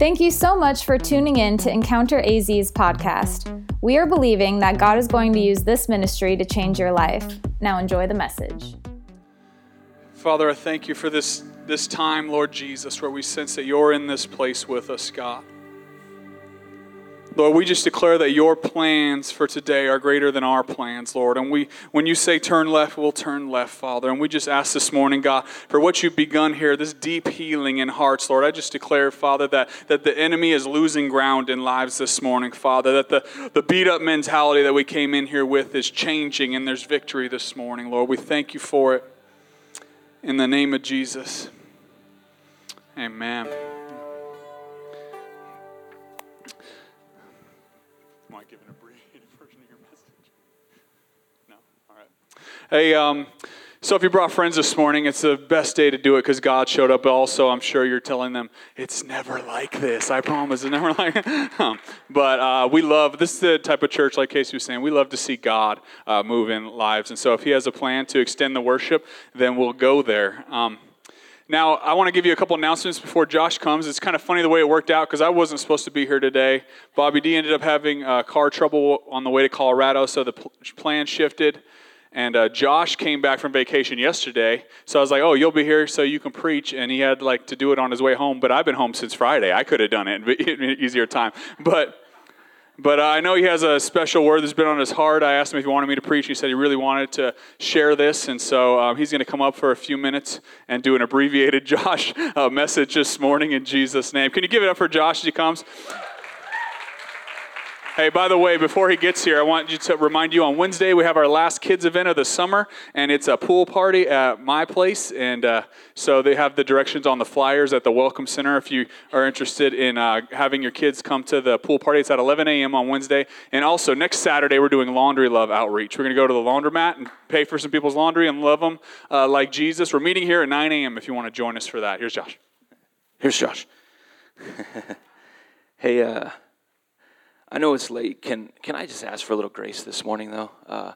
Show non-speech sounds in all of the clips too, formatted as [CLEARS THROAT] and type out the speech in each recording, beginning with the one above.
Thank you so much for tuning in to Encounter AZ's podcast. We are believing that God is going to use this ministry to change your life. Now enjoy the message. Father, I thank you for this, this time, Lord Jesus, where we sense that you're in this place with us, God. Lord, we just declare that your plans for today are greater than our plans, Lord. And we, when you say turn left, we'll turn left, Father. And we just ask this morning, God, for what you've begun here, this deep healing in hearts, Lord. I just declare, Father, that, that the enemy is losing ground in lives this morning, Father. That the, the beat up mentality that we came in here with is changing and there's victory this morning, Lord. We thank you for it. In the name of Jesus. Amen. Hey, um, so if you brought friends this morning, it's the best day to do it because God showed up. Also, I'm sure you're telling them it's never like this. I promise, it's never [LAUGHS] like. [LAUGHS] but uh, we love this is the type of church, like Casey was saying. We love to see God uh, move in lives, and so if He has a plan to extend the worship, then we'll go there. Um, now, I want to give you a couple announcements before Josh comes. It's kind of funny the way it worked out because I wasn't supposed to be here today. Bobby D ended up having uh, car trouble on the way to Colorado, so the plan shifted. And uh, Josh came back from vacation yesterday, so I was like, "Oh, you'll be here, so you can preach." And he had like to do it on his way home, but I've been home since Friday. I could have done it [LAUGHS] in easier time, but. But uh, I know he has a special word that's been on his heart. I asked him if he wanted me to preach. He said he really wanted to share this, and so um, he's going to come up for a few minutes and do an abbreviated [LAUGHS] Josh uh, message this morning in Jesus' name. Can you give it up for Josh as he comes? Hey, by the way, before he gets here, I want you to remind you on Wednesday we have our last kids event of the summer, and it's a pool party at my place. And uh, so they have the directions on the flyers at the Welcome Center if you are interested in uh, having your kids come to the pool party. It's at 11 a.m. on Wednesday. And also, next Saturday, we're doing Laundry Love Outreach. We're going to go to the laundromat and pay for some people's laundry and love them uh, like Jesus. We're meeting here at 9 a.m. if you want to join us for that. Here's Josh. Here's Josh. [LAUGHS] hey, uh, I know it's late. Can can I just ask for a little grace this morning, though? Uh,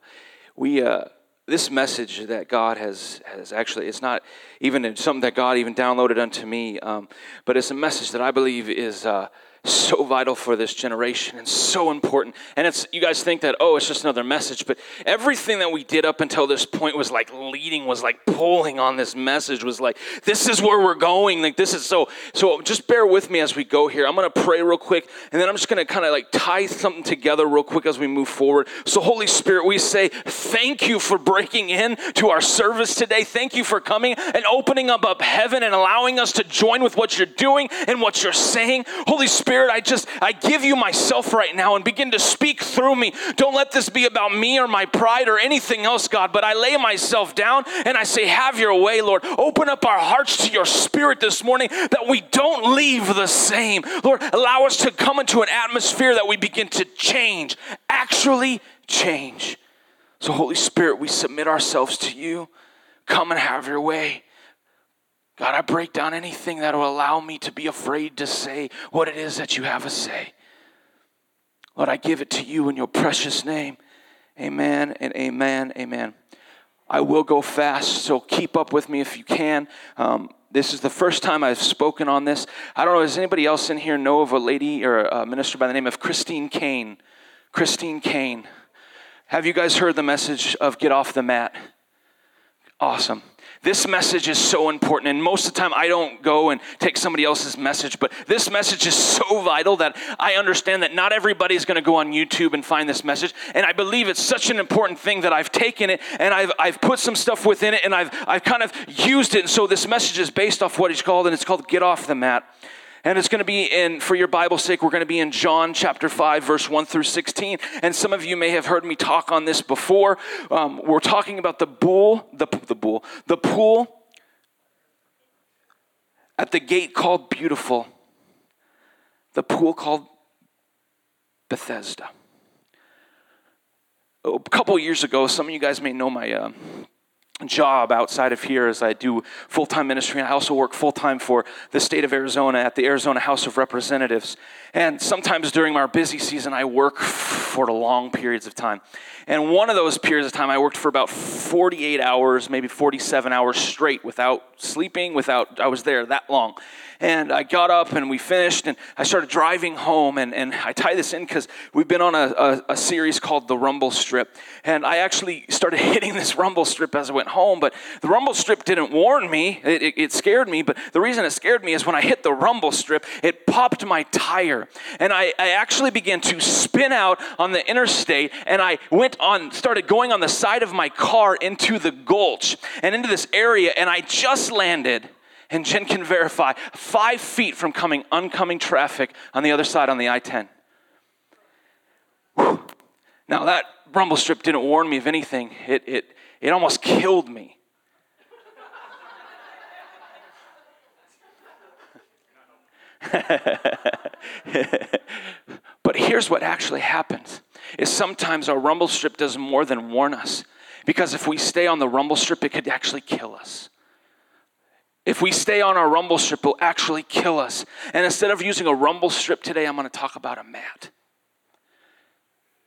we uh, this message that God has has actually it's not even something that God even downloaded unto me, um, but it's a message that I believe is. Uh, so vital for this generation and so important. And it's you guys think that oh, it's just another message, but everything that we did up until this point was like leading, was like pulling on this message, was like this is where we're going. Like this is so. So just bear with me as we go here. I'm gonna pray real quick, and then I'm just gonna kind of like tie something together real quick as we move forward. So Holy Spirit, we say thank you for breaking in to our service today. Thank you for coming and opening up up heaven and allowing us to join with what you're doing and what you're saying. Holy Spirit Spirit, I just, I give you myself right now and begin to speak through me. Don't let this be about me or my pride or anything else, God, but I lay myself down and I say, Have your way, Lord. Open up our hearts to your spirit this morning that we don't leave the same. Lord, allow us to come into an atmosphere that we begin to change, actually change. So, Holy Spirit, we submit ourselves to you. Come and have your way. God, I break down anything that will allow me to be afraid to say what it is that you have to say. Lord, I give it to you in your precious name. Amen and amen, amen. I will go fast, so keep up with me if you can. Um, this is the first time I've spoken on this. I don't know, does anybody else in here know of a lady or a minister by the name of Christine Caine? Christine Caine. Have you guys heard the message of Get Off the Mat? Awesome. This message is so important. And most of the time, I don't go and take somebody else's message, but this message is so vital that I understand that not everybody is going to go on YouTube and find this message. And I believe it's such an important thing that I've taken it and I've, I've put some stuff within it and I've, I've kind of used it. And so this message is based off what he's called, and it's called Get Off the Mat. And it's going to be in, for your Bible's sake, we're going to be in John chapter 5, verse 1 through 16. And some of you may have heard me talk on this before. Um, we're talking about the bull, the, the bull, the pool at the gate called Beautiful, the pool called Bethesda. A couple years ago, some of you guys may know my. Uh, job outside of here as I do full time ministry. And I also work full time for the state of Arizona at the Arizona House of Representatives. And sometimes during our busy season, I work for long periods of time. And one of those periods of time, I worked for about 48 hours, maybe 47 hours straight without sleeping, without, I was there that long. And I got up and we finished, and I started driving home. And, and I tie this in because we've been on a, a, a series called The Rumble Strip. And I actually started [LAUGHS] hitting this rumble strip as I went home, but the rumble strip didn't warn me. It, it, it, scared me, but the reason it scared me is when I hit the rumble strip, it popped my tire. And I, I actually began to spin out on the interstate, and I went on, started going on the side of my car into the gulch and into this area, and I just landed and Jen can verify, five feet from coming oncoming traffic on the other side on the I 10. Now, that rumble strip didn't warn me of anything, it, it, it almost killed me. [LAUGHS] but here's what actually happens is sometimes our rumble strip does more than warn us because if we stay on the rumble strip it could actually kill us if we stay on our rumble strip it'll actually kill us and instead of using a rumble strip today i'm going to talk about a mat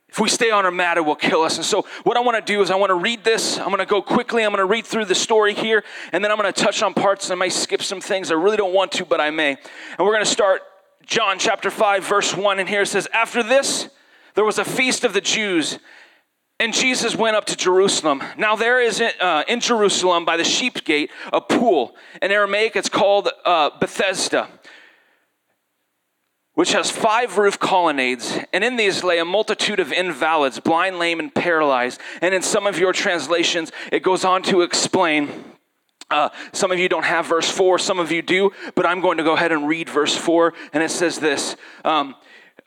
if we stay on our mat, it will kill us. And so, what I want to do is, I want to read this. I'm going to go quickly. I'm going to read through the story here, and then I'm going to touch on parts. I may skip some things. I really don't want to, but I may. And we're going to start John chapter 5, verse 1. And here it says, After this, there was a feast of the Jews, and Jesus went up to Jerusalem. Now, there is in, uh, in Jerusalem by the sheep gate a pool. In Aramaic, it's called uh, Bethesda which has five roof colonnades, and in these lay a multitude of invalids, blind, lame, and paralyzed. And in some of your translations, it goes on to explain. Uh, some of you don't have verse 4, some of you do, but I'm going to go ahead and read verse 4, and it says this. Um,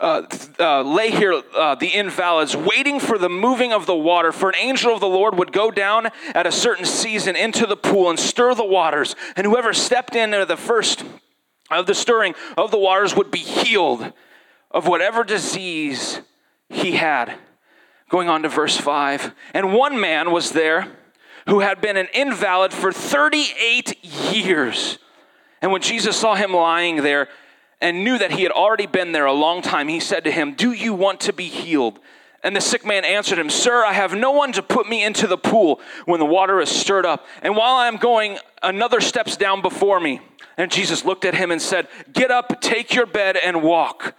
uh, uh, lay here uh, the invalids, waiting for the moving of the water. For an angel of the Lord would go down at a certain season into the pool and stir the waters, and whoever stepped in at the first of the stirring of the waters would be healed of whatever disease he had. Going on to verse 5. And one man was there who had been an invalid for 38 years. And when Jesus saw him lying there and knew that he had already been there a long time, he said to him, Do you want to be healed? And the sick man answered him, Sir, I have no one to put me into the pool when the water is stirred up. And while I am going, another steps down before me. And Jesus looked at him and said, Get up, take your bed, and walk.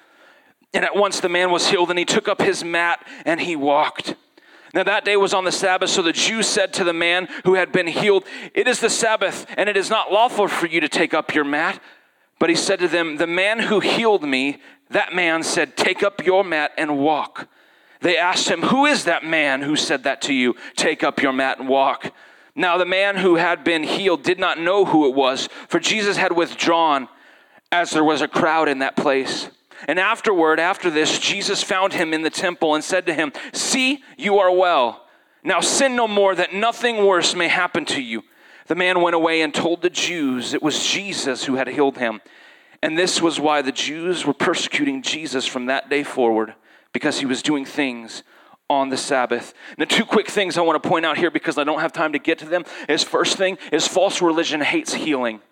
And at once the man was healed, and he took up his mat and he walked. Now that day was on the Sabbath, so the Jews said to the man who had been healed, It is the Sabbath, and it is not lawful for you to take up your mat. But he said to them, The man who healed me, that man said, Take up your mat and walk. They asked him, Who is that man who said that to you? Take up your mat and walk. Now, the man who had been healed did not know who it was, for Jesus had withdrawn as there was a crowd in that place. And afterward, after this, Jesus found him in the temple and said to him, See, you are well. Now sin no more, that nothing worse may happen to you. The man went away and told the Jews it was Jesus who had healed him. And this was why the Jews were persecuting Jesus from that day forward because he was doing things on the Sabbath. Now, two quick things I want to point out here because I don't have time to get to them. Is first thing is false religion hates healing.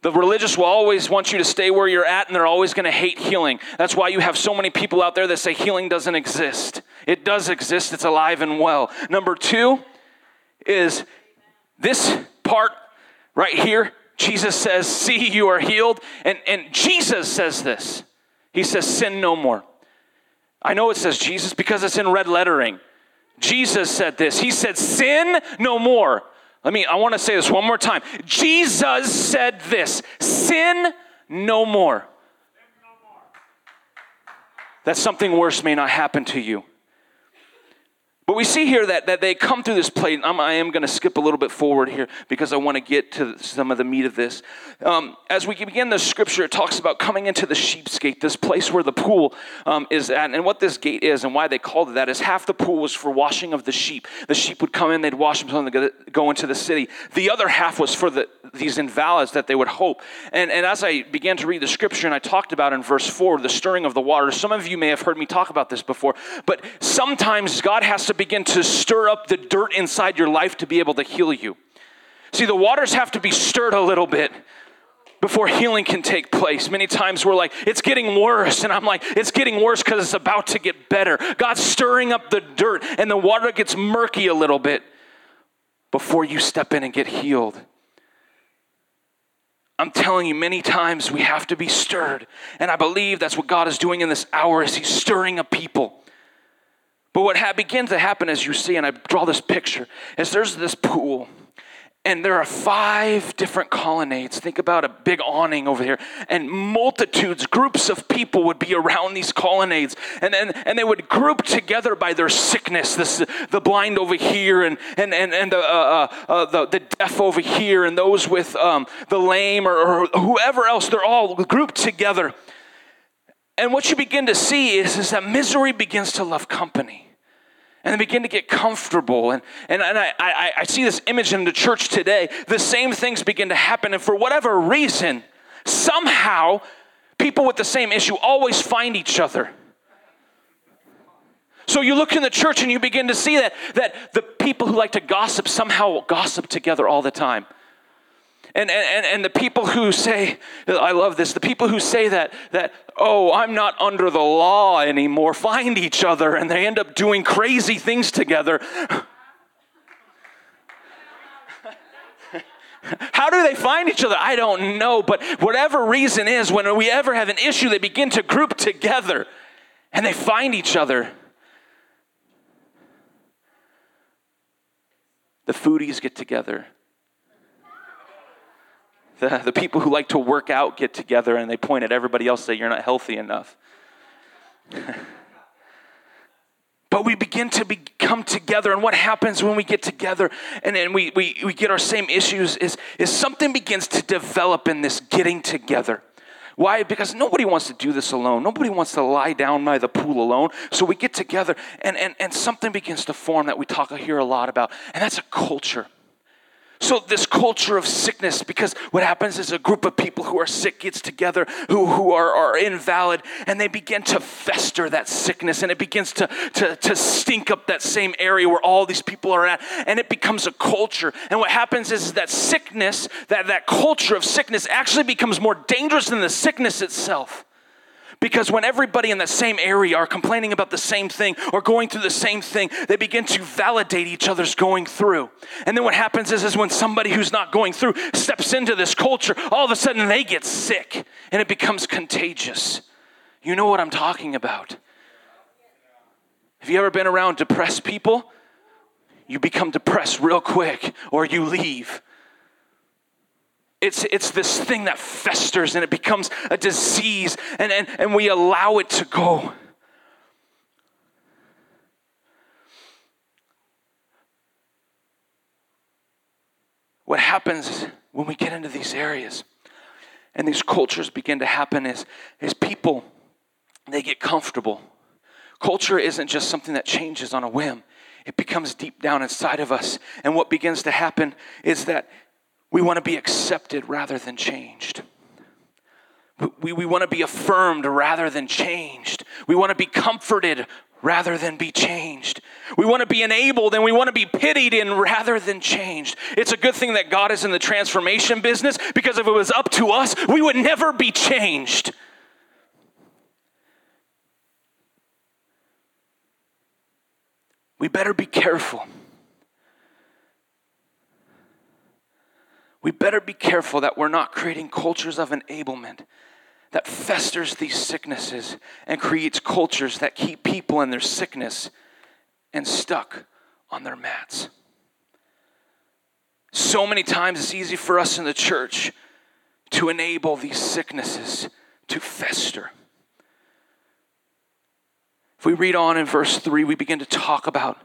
The religious will always want you to stay where you're at, and they're always going to hate healing. That's why you have so many people out there that say healing doesn't exist. It does exist, it's alive and well. Number two is this part right here. Jesus says, See, you are healed. And, and Jesus says this He says, Sin no more. I know it says Jesus because it's in red lettering. Jesus said this. He said, Sin no more. Let me, I want to say this one more time. Jesus said this Sin no more. That something worse may not happen to you. But we see here that, that they come through this plate. I'm, I am going to skip a little bit forward here because I want to get to some of the meat of this. Um, as we begin the scripture, it talks about coming into the sheep's gate, this place where the pool um, is at. And what this gate is and why they called it that is half the pool was for washing of the sheep. The sheep would come in, they'd wash themselves, and go into the city. The other half was for the, these invalids that they would hope. And, and as I began to read the scripture, and I talked about in verse 4, the stirring of the water, some of you may have heard me talk about this before, but sometimes God has to begin to stir up the dirt inside your life to be able to heal you. See, the waters have to be stirred a little bit before healing can take place. Many times we're like, it's getting worse. And I'm like, it's getting worse because it's about to get better. God's stirring up the dirt and the water gets murky a little bit before you step in and get healed. I'm telling you, many times we have to be stirred. And I believe that's what God is doing in this hour is he's stirring a people. But what ha- begins to happen as you see, and I draw this picture, is there's this pool and there are five different colonnades. Think about a big awning over here. And multitudes, groups of people would be around these colonnades. And, and, and they would group together by their sickness. This, the blind over here, and, and, and, and the, uh, uh, uh, the, the deaf over here, and those with um, the lame, or, or whoever else. They're all grouped together. And what you begin to see is, is that misery begins to love company and they begin to get comfortable. And, and, and I, I, I see this image in the church today. The same things begin to happen. And for whatever reason, somehow people with the same issue always find each other. So you look in the church and you begin to see that, that the people who like to gossip somehow gossip together all the time. And, and, and the people who say, I love this, the people who say that, that, oh, I'm not under the law anymore, find each other and they end up doing crazy things together. [LAUGHS] How do they find each other? I don't know, but whatever reason is, when we ever have an issue, they begin to group together and they find each other. The foodies get together. The, the people who like to work out get together and they point at everybody else say, You're not healthy enough. [LAUGHS] but we begin to be, come together, and what happens when we get together and, and we, we, we get our same issues is, is something begins to develop in this getting together. Why? Because nobody wants to do this alone. Nobody wants to lie down by the pool alone. So we get together and, and, and something begins to form that we talk here a lot about, and that's a culture. So, this culture of sickness, because what happens is a group of people who are sick gets together, who, who are, are invalid, and they begin to fester that sickness, and it begins to, to, to stink up that same area where all these people are at, and it becomes a culture. And what happens is, that sickness, that, that culture of sickness, actually becomes more dangerous than the sickness itself. Because when everybody in the same area are complaining about the same thing or going through the same thing, they begin to validate each other's going through. And then what happens is, is when somebody who's not going through steps into this culture, all of a sudden they get sick and it becomes contagious. You know what I'm talking about. Have you ever been around depressed people? You become depressed real quick or you leave. It's, it's this thing that festers and it becomes a disease, and, and, and we allow it to go. What happens when we get into these areas and these cultures begin to happen is, is people, they get comfortable. Culture isn't just something that changes on a whim it becomes deep down inside of us. And what begins to happen is that we want to be accepted rather than changed. We, we want to be affirmed rather than changed. We want to be comforted rather than be changed. We want to be enabled and we want to be pitied in rather than changed. It's a good thing that God is in the transformation business because if it was up to us, we would never be changed. We better be careful. We better be careful that we're not creating cultures of enablement that festers these sicknesses and creates cultures that keep people in their sickness and stuck on their mats. So many times it's easy for us in the church to enable these sicknesses to fester. If we read on in verse 3, we begin to talk about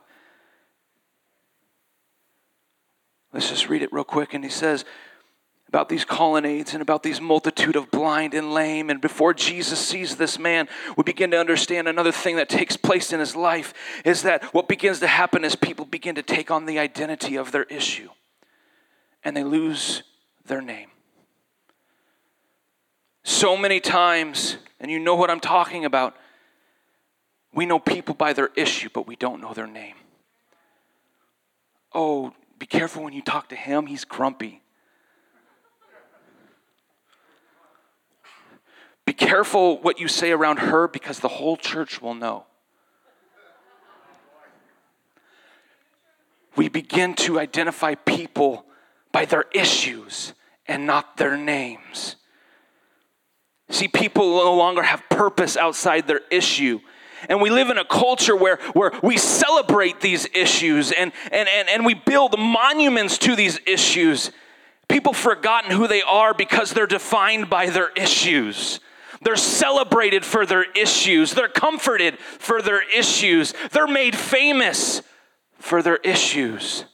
Let's just read it real quick. And he says about these colonnades and about these multitude of blind and lame. And before Jesus sees this man, we begin to understand another thing that takes place in his life is that what begins to happen is people begin to take on the identity of their issue and they lose their name. So many times, and you know what I'm talking about, we know people by their issue, but we don't know their name. Oh, be careful when you talk to him, he's grumpy. Be careful what you say around her because the whole church will know. We begin to identify people by their issues and not their names. See, people no longer have purpose outside their issue. And we live in a culture where, where we celebrate these issues and, and, and, and we build monuments to these issues. People forgotten who they are because they're defined by their issues. They're celebrated for their issues. They're comforted for their issues. They're made famous for their issues.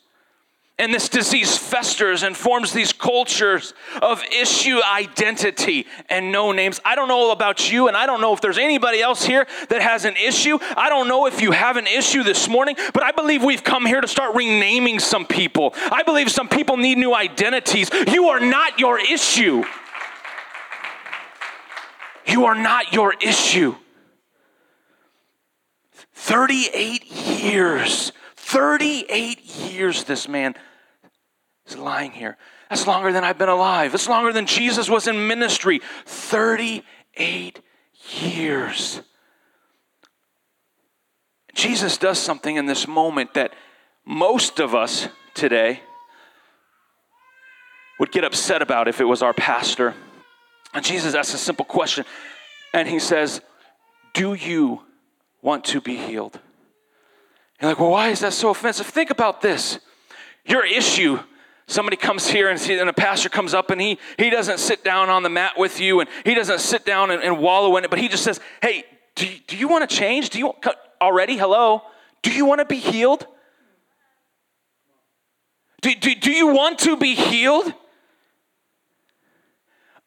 And this disease festers and forms these cultures of issue identity and no names. I don't know about you, and I don't know if there's anybody else here that has an issue. I don't know if you have an issue this morning, but I believe we've come here to start renaming some people. I believe some people need new identities. You are not your issue. You are not your issue. 38 years 38 years this man is lying here. That's longer than I've been alive. That's longer than Jesus was in ministry. 38 years. Jesus does something in this moment that most of us today would get upset about if it was our pastor. And Jesus asks a simple question, and he says, Do you want to be healed? You're like, well, why is that so offensive? Think about this. Your issue, somebody comes here and, and a pastor comes up and he, he doesn't sit down on the mat with you and he doesn't sit down and, and wallow in it, but he just says, hey, do you, do you want to change? Do you want already? Hello? Do you want to be healed? Do, do, do you want to be healed?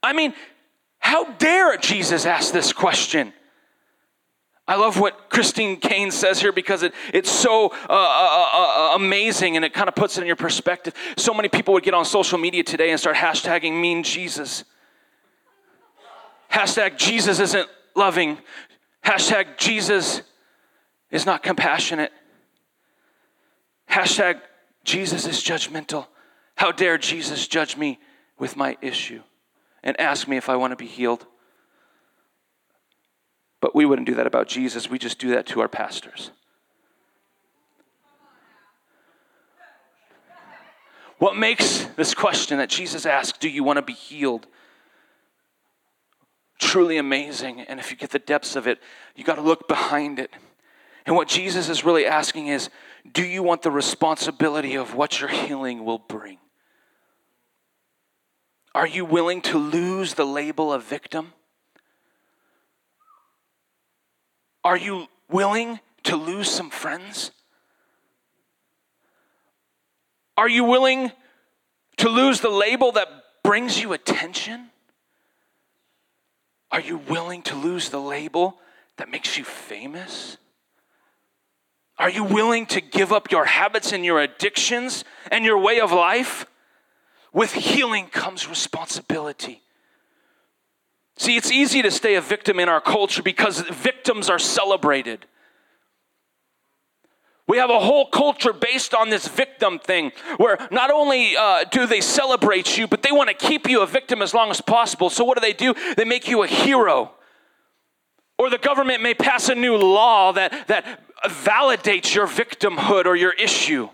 I mean, how dare Jesus ask this question? I love what Christine Caine says here because it, it's so uh, uh, uh, uh amazing and it kind of puts it in your perspective. So many people would get on social media today and start hashtagging mean Jesus. Hashtag Jesus isn't loving. Hashtag Jesus is not compassionate. Hashtag Jesus is judgmental. How dare Jesus judge me with my issue and ask me if I want to be healed? But we wouldn't do that about Jesus. We just do that to our pastors. What makes this question that Jesus asked, Do you want to be healed? Truly amazing. And if you get the depths of it, you got to look behind it. And what Jesus is really asking is, Do you want the responsibility of what your healing will bring? Are you willing to lose the label of victim? Are you willing to lose some friends? Are you willing to lose the label that brings you attention? Are you willing to lose the label that makes you famous? Are you willing to give up your habits and your addictions and your way of life? With healing comes responsibility. See, it's easy to stay a victim in our culture because victims are celebrated. We have a whole culture based on this victim thing where not only uh, do they celebrate you, but they want to keep you a victim as long as possible. So, what do they do? They make you a hero. Or the government may pass a new law that, that validates your victimhood or your issue.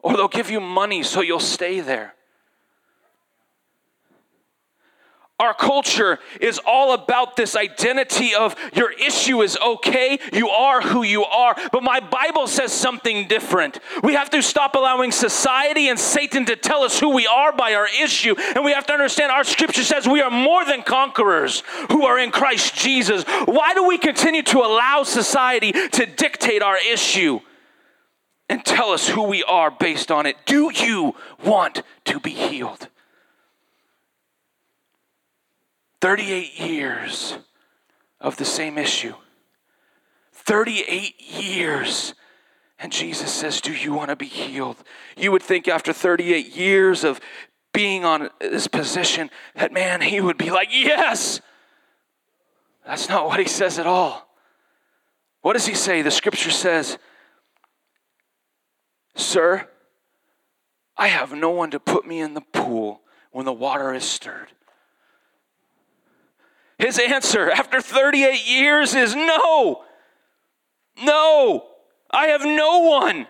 Or they'll give you money so you'll stay there. Our culture is all about this identity of your issue is okay, you are who you are. But my Bible says something different. We have to stop allowing society and Satan to tell us who we are by our issue. And we have to understand our scripture says we are more than conquerors who are in Christ Jesus. Why do we continue to allow society to dictate our issue? And tell us who we are based on it. Do you want to be healed? 38 years of the same issue. 38 years. And Jesus says, Do you want to be healed? You would think after 38 years of being on this position that, man, he would be like, Yes. That's not what he says at all. What does he say? The scripture says, Sir, I have no one to put me in the pool when the water is stirred. His answer after 38 years is no. No. I have no one.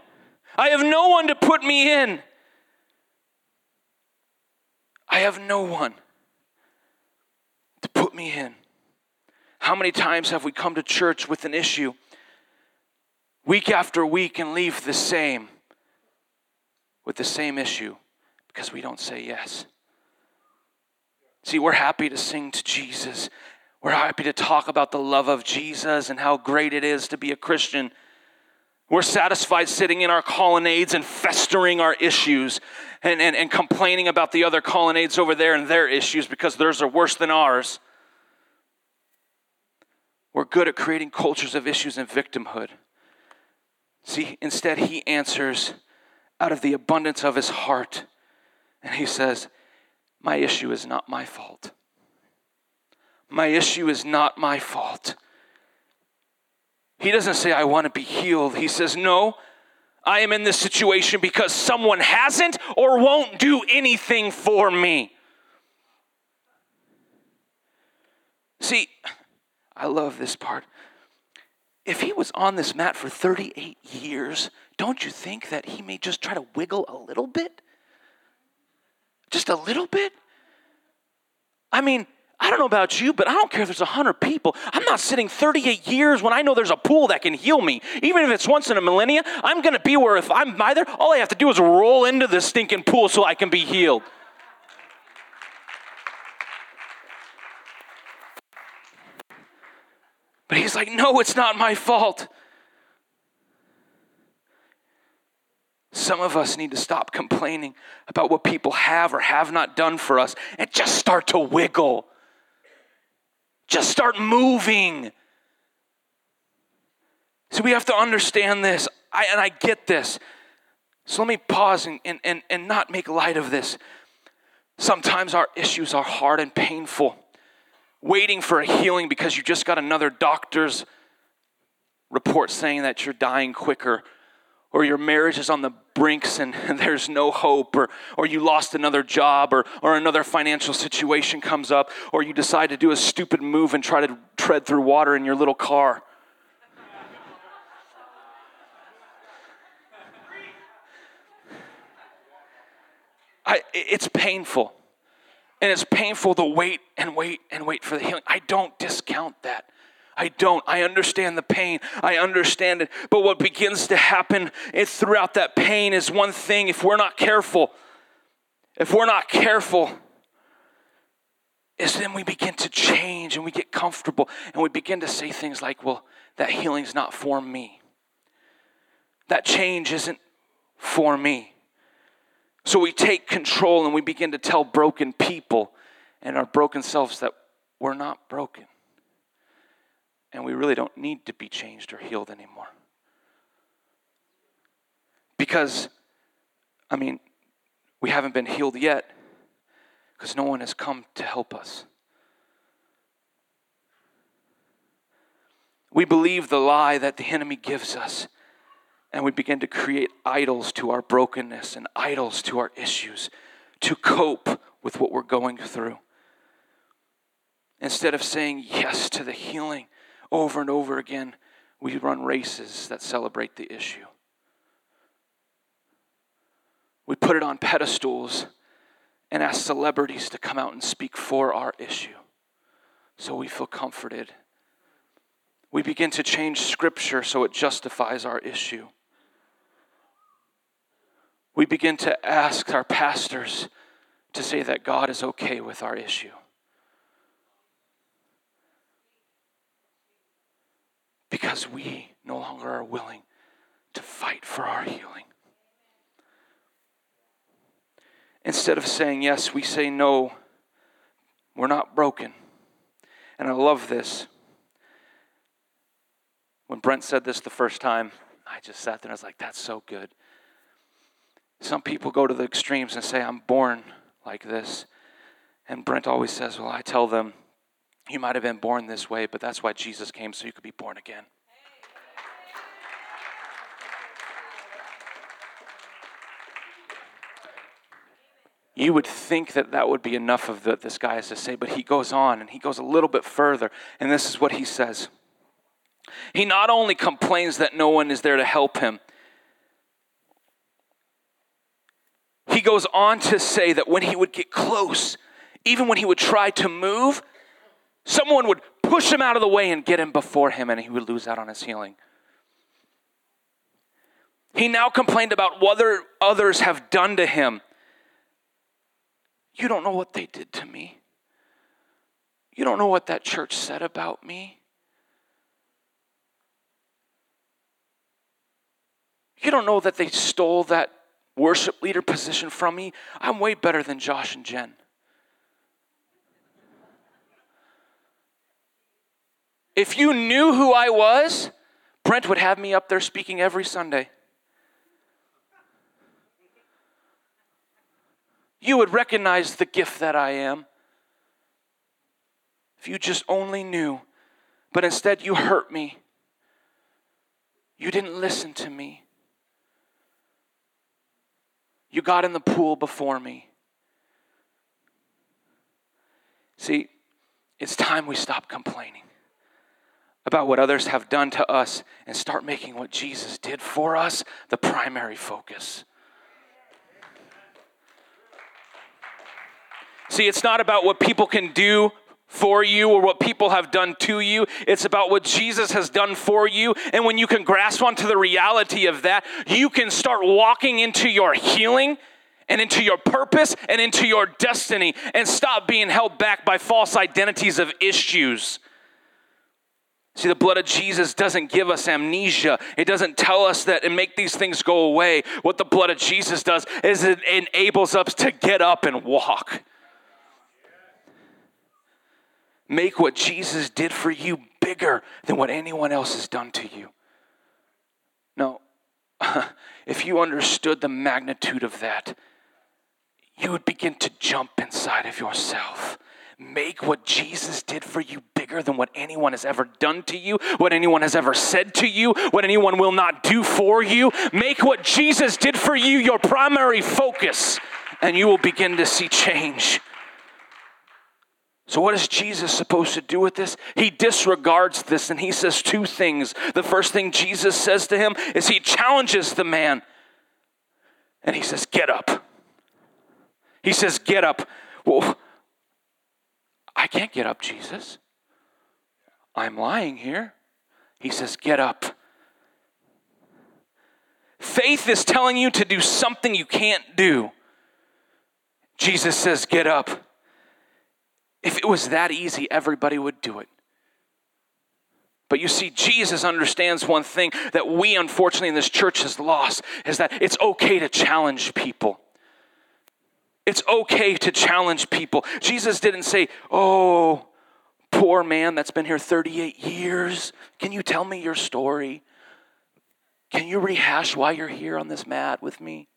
I have no one to put me in. I have no one to put me in. How many times have we come to church with an issue week after week and leave the same with the same issue because we don't say yes? See, we're happy to sing to Jesus. We're happy to talk about the love of Jesus and how great it is to be a Christian. We're satisfied sitting in our colonnades and festering our issues and, and, and complaining about the other colonnades over there and their issues because theirs are worse than ours. We're good at creating cultures of issues and victimhood. See, instead, he answers out of the abundance of his heart, and he says, My issue is not my fault. My issue is not my fault. He doesn't say, I want to be healed. He says, No, I am in this situation because someone hasn't or won't do anything for me. See, I love this part. If he was on this mat for 38 years, don't you think that he may just try to wiggle a little bit? Just a little bit? I mean, I don't know about you, but I don't care if there's 100 people. I'm not sitting 38 years when I know there's a pool that can heal me. Even if it's once in a millennia, I'm going to be where if I'm either, all I have to do is roll into this stinking pool so I can be healed. But he's like, no, it's not my fault. Some of us need to stop complaining about what people have or have not done for us and just start to wiggle. Just start moving. So we have to understand this, I, and I get this. So let me pause and, and, and, and not make light of this. Sometimes our issues are hard and painful. Waiting for a healing because you just got another doctor's report saying that you're dying quicker or your marriage is on the brinks and [LAUGHS] there's no hope, or, or you lost another job, or, or another financial situation comes up, or you decide to do a stupid move and try to tread through water in your little car. I, it's painful. And it's painful to wait and wait and wait for the healing. I don't discount that. I don't. I understand the pain. I understand it. But what begins to happen is throughout that pain is one thing if we're not careful, if we're not careful, is then we begin to change and we get comfortable and we begin to say things like, well, that healing's not for me. That change isn't for me. So we take control and we begin to tell broken people and our broken selves that we're not broken and we really don't need to be changed or healed anymore. Because, I mean, we haven't been healed yet because no one has come to help us. We believe the lie that the enemy gives us, and we begin to create idols to our brokenness and idols to our issues to cope with what we're going through. Instead of saying yes to the healing over and over again, we run races that celebrate the issue. We put it on pedestals and ask celebrities to come out and speak for our issue so we feel comforted. We begin to change scripture so it justifies our issue. We begin to ask our pastors to say that God is okay with our issue. Because we no longer are willing to fight for our healing. Instead of saying yes, we say no. We're not broken. And I love this. When Brent said this the first time, I just sat there and I was like, that's so good. Some people go to the extremes and say, I'm born like this. And Brent always says, Well, I tell them, you might have been born this way, but that's why Jesus came so you could be born again. You would think that that would be enough of what this guy has to say, but he goes on and he goes a little bit further, and this is what he says. He not only complains that no one is there to help him, he goes on to say that when he would get close, even when he would try to move, someone would push him out of the way and get him before him, and he would lose out on his healing. He now complained about what others have done to him. You don't know what they did to me. You don't know what that church said about me. You don't know that they stole that worship leader position from me. I'm way better than Josh and Jen. If you knew who I was, Brent would have me up there speaking every Sunday. You would recognize the gift that I am. If you just only knew, but instead you hurt me. You didn't listen to me. You got in the pool before me. See, it's time we stop complaining about what others have done to us and start making what Jesus did for us the primary focus. See, it's not about what people can do for you or what people have done to you. It's about what Jesus has done for you. And when you can grasp onto the reality of that, you can start walking into your healing and into your purpose and into your destiny and stop being held back by false identities of issues. See, the blood of Jesus doesn't give us amnesia. It doesn't tell us that and make these things go away. What the blood of Jesus does is it enables us to get up and walk. Make what Jesus did for you bigger than what anyone else has done to you. No, [LAUGHS] if you understood the magnitude of that, you would begin to jump inside of yourself. Make what Jesus did for you bigger than what anyone has ever done to you, what anyone has ever said to you, what anyone will not do for you. Make what Jesus did for you your primary focus, and you will begin to see change. So, what is Jesus supposed to do with this? He disregards this and he says two things. The first thing Jesus says to him is he challenges the man and he says, Get up. He says, Get up. Well, I can't get up, Jesus. I'm lying here. He says, Get up. Faith is telling you to do something you can't do. Jesus says, Get up. If it was that easy, everybody would do it. But you see, Jesus understands one thing that we, unfortunately, in this church has lost is that it's okay to challenge people. It's okay to challenge people. Jesus didn't say, Oh, poor man that's been here 38 years, can you tell me your story? Can you rehash why you're here on this mat with me?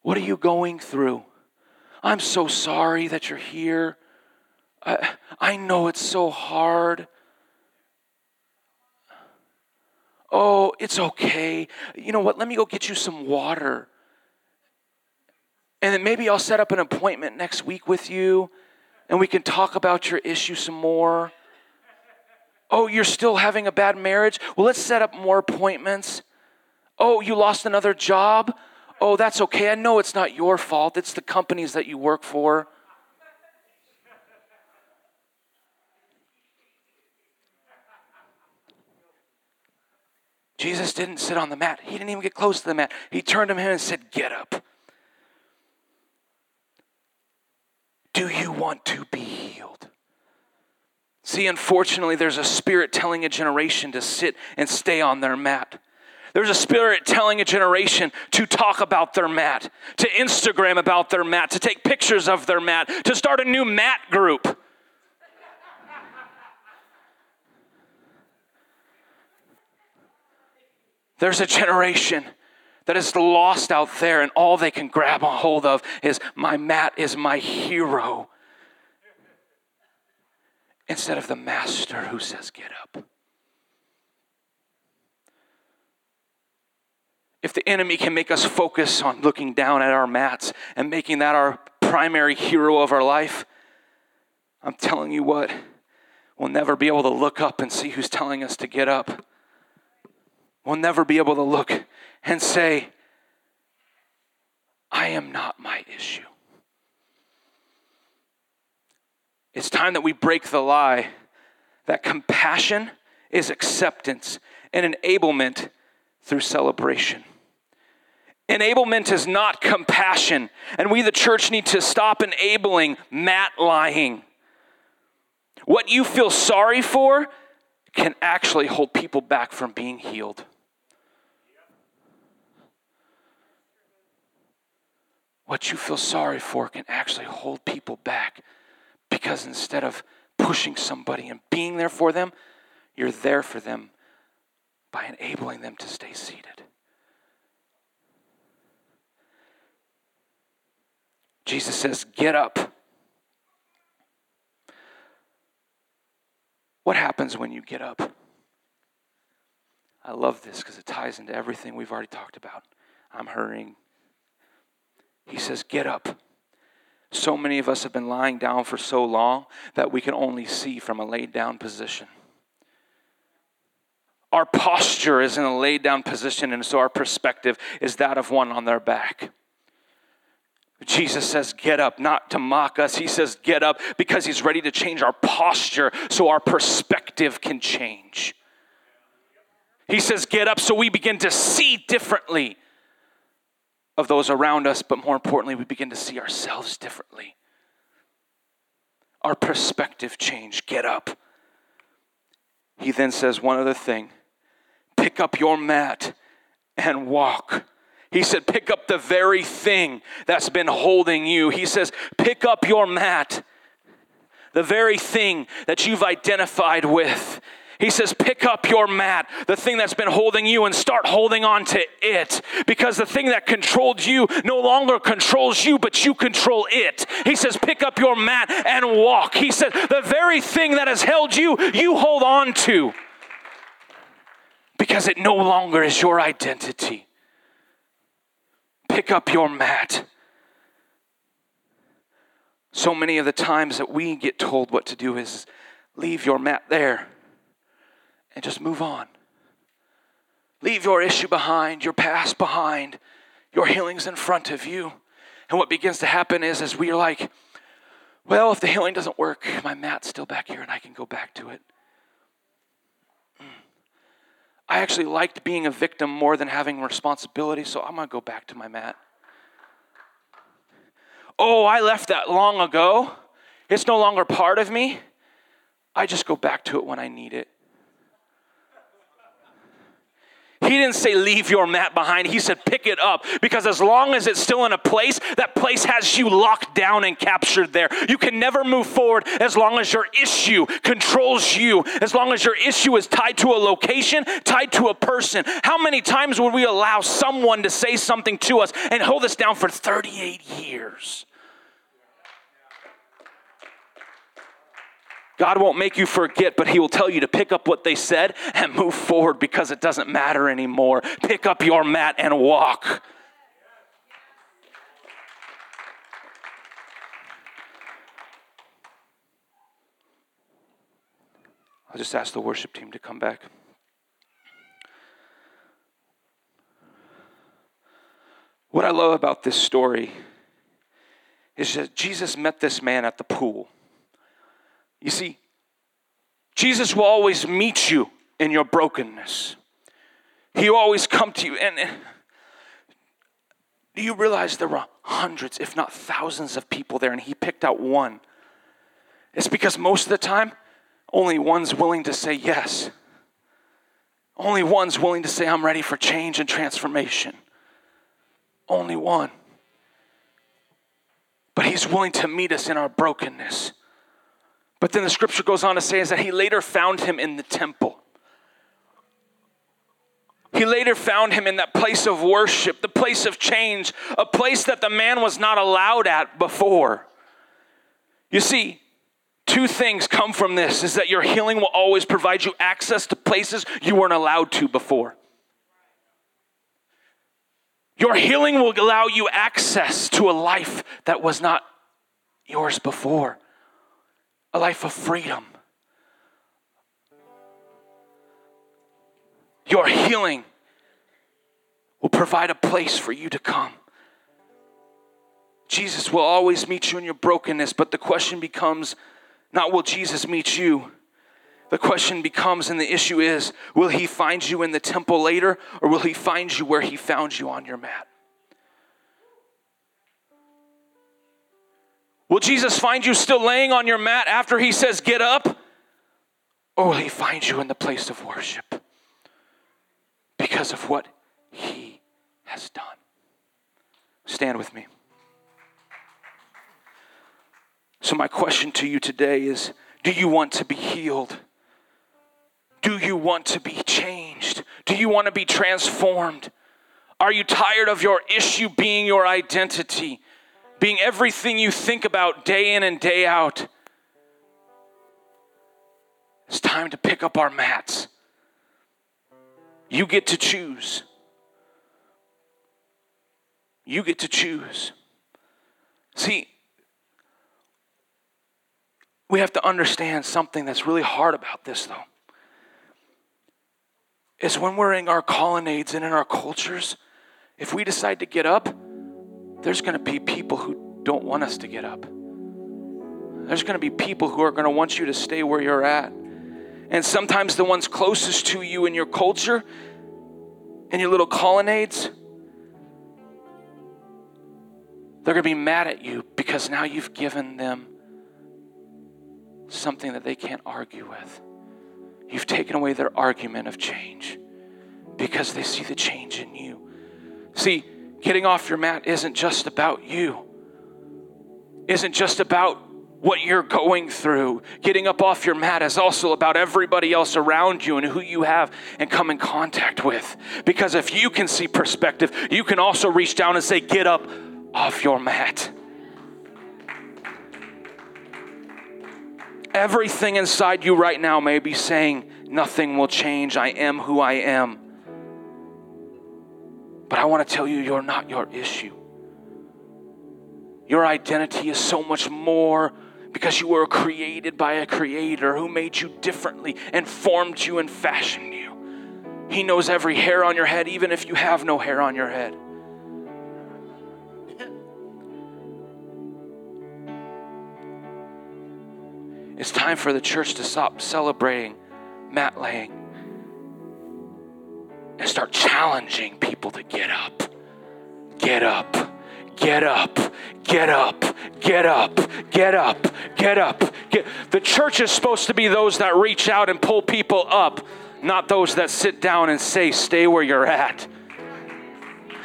What are you going through? I'm so sorry that you're here. I, I know it's so hard. Oh, it's okay. You know what? Let me go get you some water. And then maybe I'll set up an appointment next week with you and we can talk about your issue some more. Oh, you're still having a bad marriage? Well, let's set up more appointments. Oh, you lost another job? Oh, that's okay. I know it's not your fault, it's the companies that you work for. Jesus didn't sit on the mat. He didn't even get close to the mat. He turned to him and said, Get up. Do you want to be healed? See, unfortunately, there's a spirit telling a generation to sit and stay on their mat. There's a spirit telling a generation to talk about their mat, to Instagram about their mat, to take pictures of their mat, to start a new mat group. There's a generation that is lost out there, and all they can grab a hold of is my mat is my hero. Instead of the master who says, Get up. If the enemy can make us focus on looking down at our mats and making that our primary hero of our life, I'm telling you what, we'll never be able to look up and see who's telling us to get up we'll never be able to look and say, I am not my issue. It's time that we break the lie that compassion is acceptance and enablement through celebration. Enablement is not compassion, and we, the church, need to stop enabling mat lying. What you feel sorry for can actually hold people back from being healed. What you feel sorry for can actually hold people back because instead of pushing somebody and being there for them, you're there for them by enabling them to stay seated. Jesus says, Get up. What happens when you get up? I love this because it ties into everything we've already talked about. I'm hurrying. He says, Get up. So many of us have been lying down for so long that we can only see from a laid down position. Our posture is in a laid down position, and so our perspective is that of one on their back. Jesus says, Get up, not to mock us. He says, Get up because he's ready to change our posture so our perspective can change. He says, Get up so we begin to see differently of those around us, but more importantly, we begin to see ourselves differently. Our perspective change. Get up. He then says one other thing pick up your mat and walk. He said, pick up the very thing that's been holding you. He says, pick up your mat, the very thing that you've identified with. He says, pick up your mat, the thing that's been holding you, and start holding on to it. Because the thing that controlled you no longer controls you, but you control it. He says, pick up your mat and walk. He said, the very thing that has held you, you hold on to. Because it no longer is your identity. Pick up your mat. So many of the times that we get told what to do is leave your mat there and just move on. Leave your issue behind, your past behind, your healing's in front of you. And what begins to happen is, as we are like, well, if the healing doesn't work, my mat's still back here and I can go back to it. Mm. I actually liked being a victim more than having responsibility, so I'm going to go back to my mat. Oh, I left that long ago. It's no longer part of me. I just go back to it when I need it. He didn't say leave your mat behind. He said pick it up because as long as it's still in a place, that place has you locked down and captured there. You can never move forward as long as your issue controls you, as long as your issue is tied to a location, tied to a person. How many times would we allow someone to say something to us and hold us down for 38 years? God won't make you forget, but He will tell you to pick up what they said and move forward because it doesn't matter anymore. Pick up your mat and walk. I'll just ask the worship team to come back. What I love about this story is that Jesus met this man at the pool. You see, Jesus will always meet you in your brokenness. He will always come to you. And do you realize there were hundreds, if not thousands, of people there, and he picked out one? It's because most of the time, only one's willing to say yes. Only one's willing to say, I'm ready for change and transformation. Only one. But he's willing to meet us in our brokenness. But then the scripture goes on to say is that he later found him in the temple. He later found him in that place of worship, the place of change, a place that the man was not allowed at before. You see, two things come from this is that your healing will always provide you access to places you weren't allowed to before. Your healing will allow you access to a life that was not yours before life of freedom. Your healing will provide a place for you to come Jesus will always meet you in your brokenness, but the question becomes not will Jesus meet you? The question becomes, and the issue is, will he find you in the temple later, or will he find you where he found you on your mat? Will Jesus find you still laying on your mat after he says, Get up? Or will he find you in the place of worship because of what he has done? Stand with me. So, my question to you today is Do you want to be healed? Do you want to be changed? Do you want to be transformed? Are you tired of your issue being your identity, being everything you think about day in and day out? It's time to pick up our mats. You get to choose. You get to choose. See, we have to understand something that's really hard about this, though. Is when we're in our colonnades and in our cultures, if we decide to get up, there's going to be people who don't want us to get up. There's going to be people who are going to want you to stay where you're at. And sometimes the ones closest to you in your culture, in your little colonnades, they're going to be mad at you because now you've given them something that they can't argue with. You've taken away their argument of change because they see the change in you. See, getting off your mat isn't just about you, isn't just about what you're going through. Getting up off your mat is also about everybody else around you and who you have and come in contact with. Because if you can see perspective, you can also reach down and say, Get up off your mat. Everything inside you right now may be saying, Nothing will change. I am who I am. But I want to tell you, you're not your issue. Your identity is so much more because you were created by a creator who made you differently and formed you and fashioned you. He knows every hair on your head, even if you have no hair on your head. It's time for the church to stop celebrating mat laying and start challenging people to get up. Get up. Get up. Get up. Get up. Get up. Get up. Get. The church is supposed to be those that reach out and pull people up, not those that sit down and say, stay where you're at.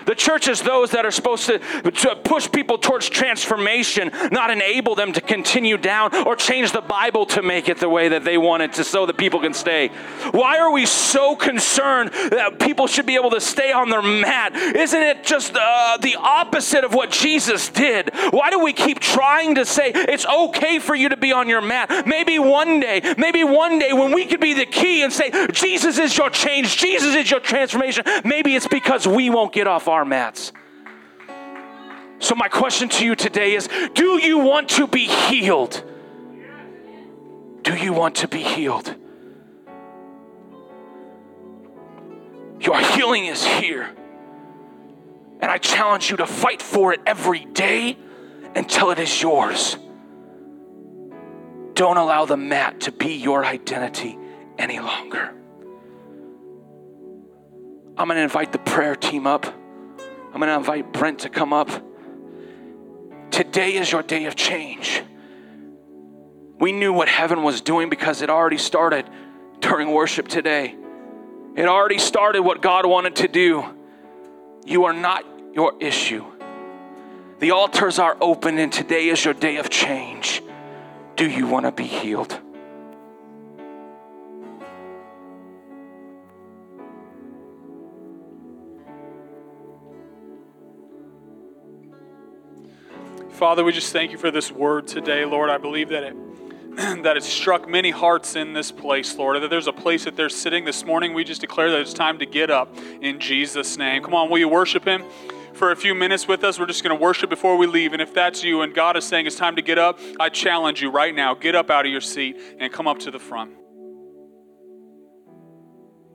The church is those that are supposed to, to push people towards transformation, not enable them to continue down or change the Bible to make it the way that they want it to so that people can stay. Why are we so concerned that people should be able to stay on their mat? Isn't it just uh, the opposite of what Jesus did? Why do we keep trying to say it's okay for you to be on your mat? Maybe one day, maybe one day when we could be the key and say, Jesus is your change, Jesus is your transformation, maybe it's because we won't get off our mats. So, my question to you today is Do you want to be healed? Do you want to be healed? Your healing is here. And I challenge you to fight for it every day until it is yours. Don't allow the mat to be your identity any longer. I'm going to invite the prayer team up. I'm going to invite Brent to come up. Today is your day of change. We knew what heaven was doing because it already started during worship today. It already started what God wanted to do. You are not your issue. The altars are open, and today is your day of change. Do you want to be healed? Father, we just thank you for this word today, Lord. I believe that it [CLEARS THROAT] that it struck many hearts in this place, Lord. That there's a place that they're sitting this morning. We just declare that it's time to get up in Jesus' name. Come on, will you worship Him? For a few minutes with us, we're just going to worship before we leave. And if that's you and God is saying it's time to get up, I challenge you right now get up out of your seat and come up to the front.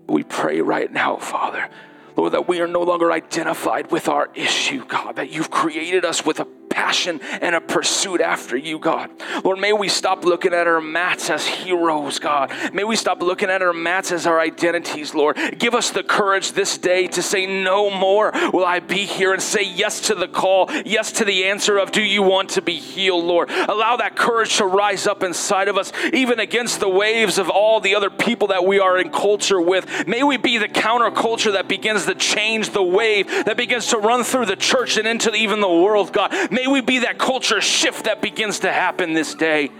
We pray right now, Father, Lord, that we are no longer identified with our issue, God, that you've created us with a passion and a pursuit after you, God. Lord, may we stop looking at our mats as heroes, God. May we stop looking at our mats as our identities, Lord. Give us the courage this day to say, No more will I be here, and say yes to the call, yes to the answer of, Do you want to be healed, Lord? Allow that courage to rise up inside of us, even against the waves of all the other people that we are in culture with. May we be the counterculture that begins to change the wave, that begins to run through the church and into even the world, God. May we be that culture shift that begins to happen this day.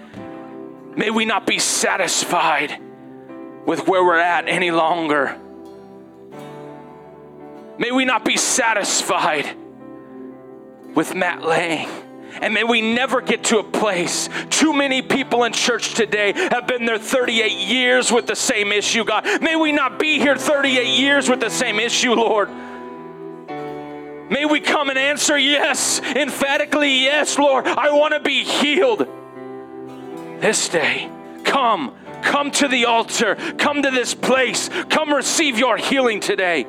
May we not be satisfied with where we're at any longer. May we not be satisfied with mat laying. And may we never get to a place. Too many people in church today have been there 38 years with the same issue, God. May we not be here 38 years with the same issue, Lord. May we come and answer yes, emphatically yes, Lord. I want to be healed this day. Come, come to the altar. Come to this place. Come receive your healing today.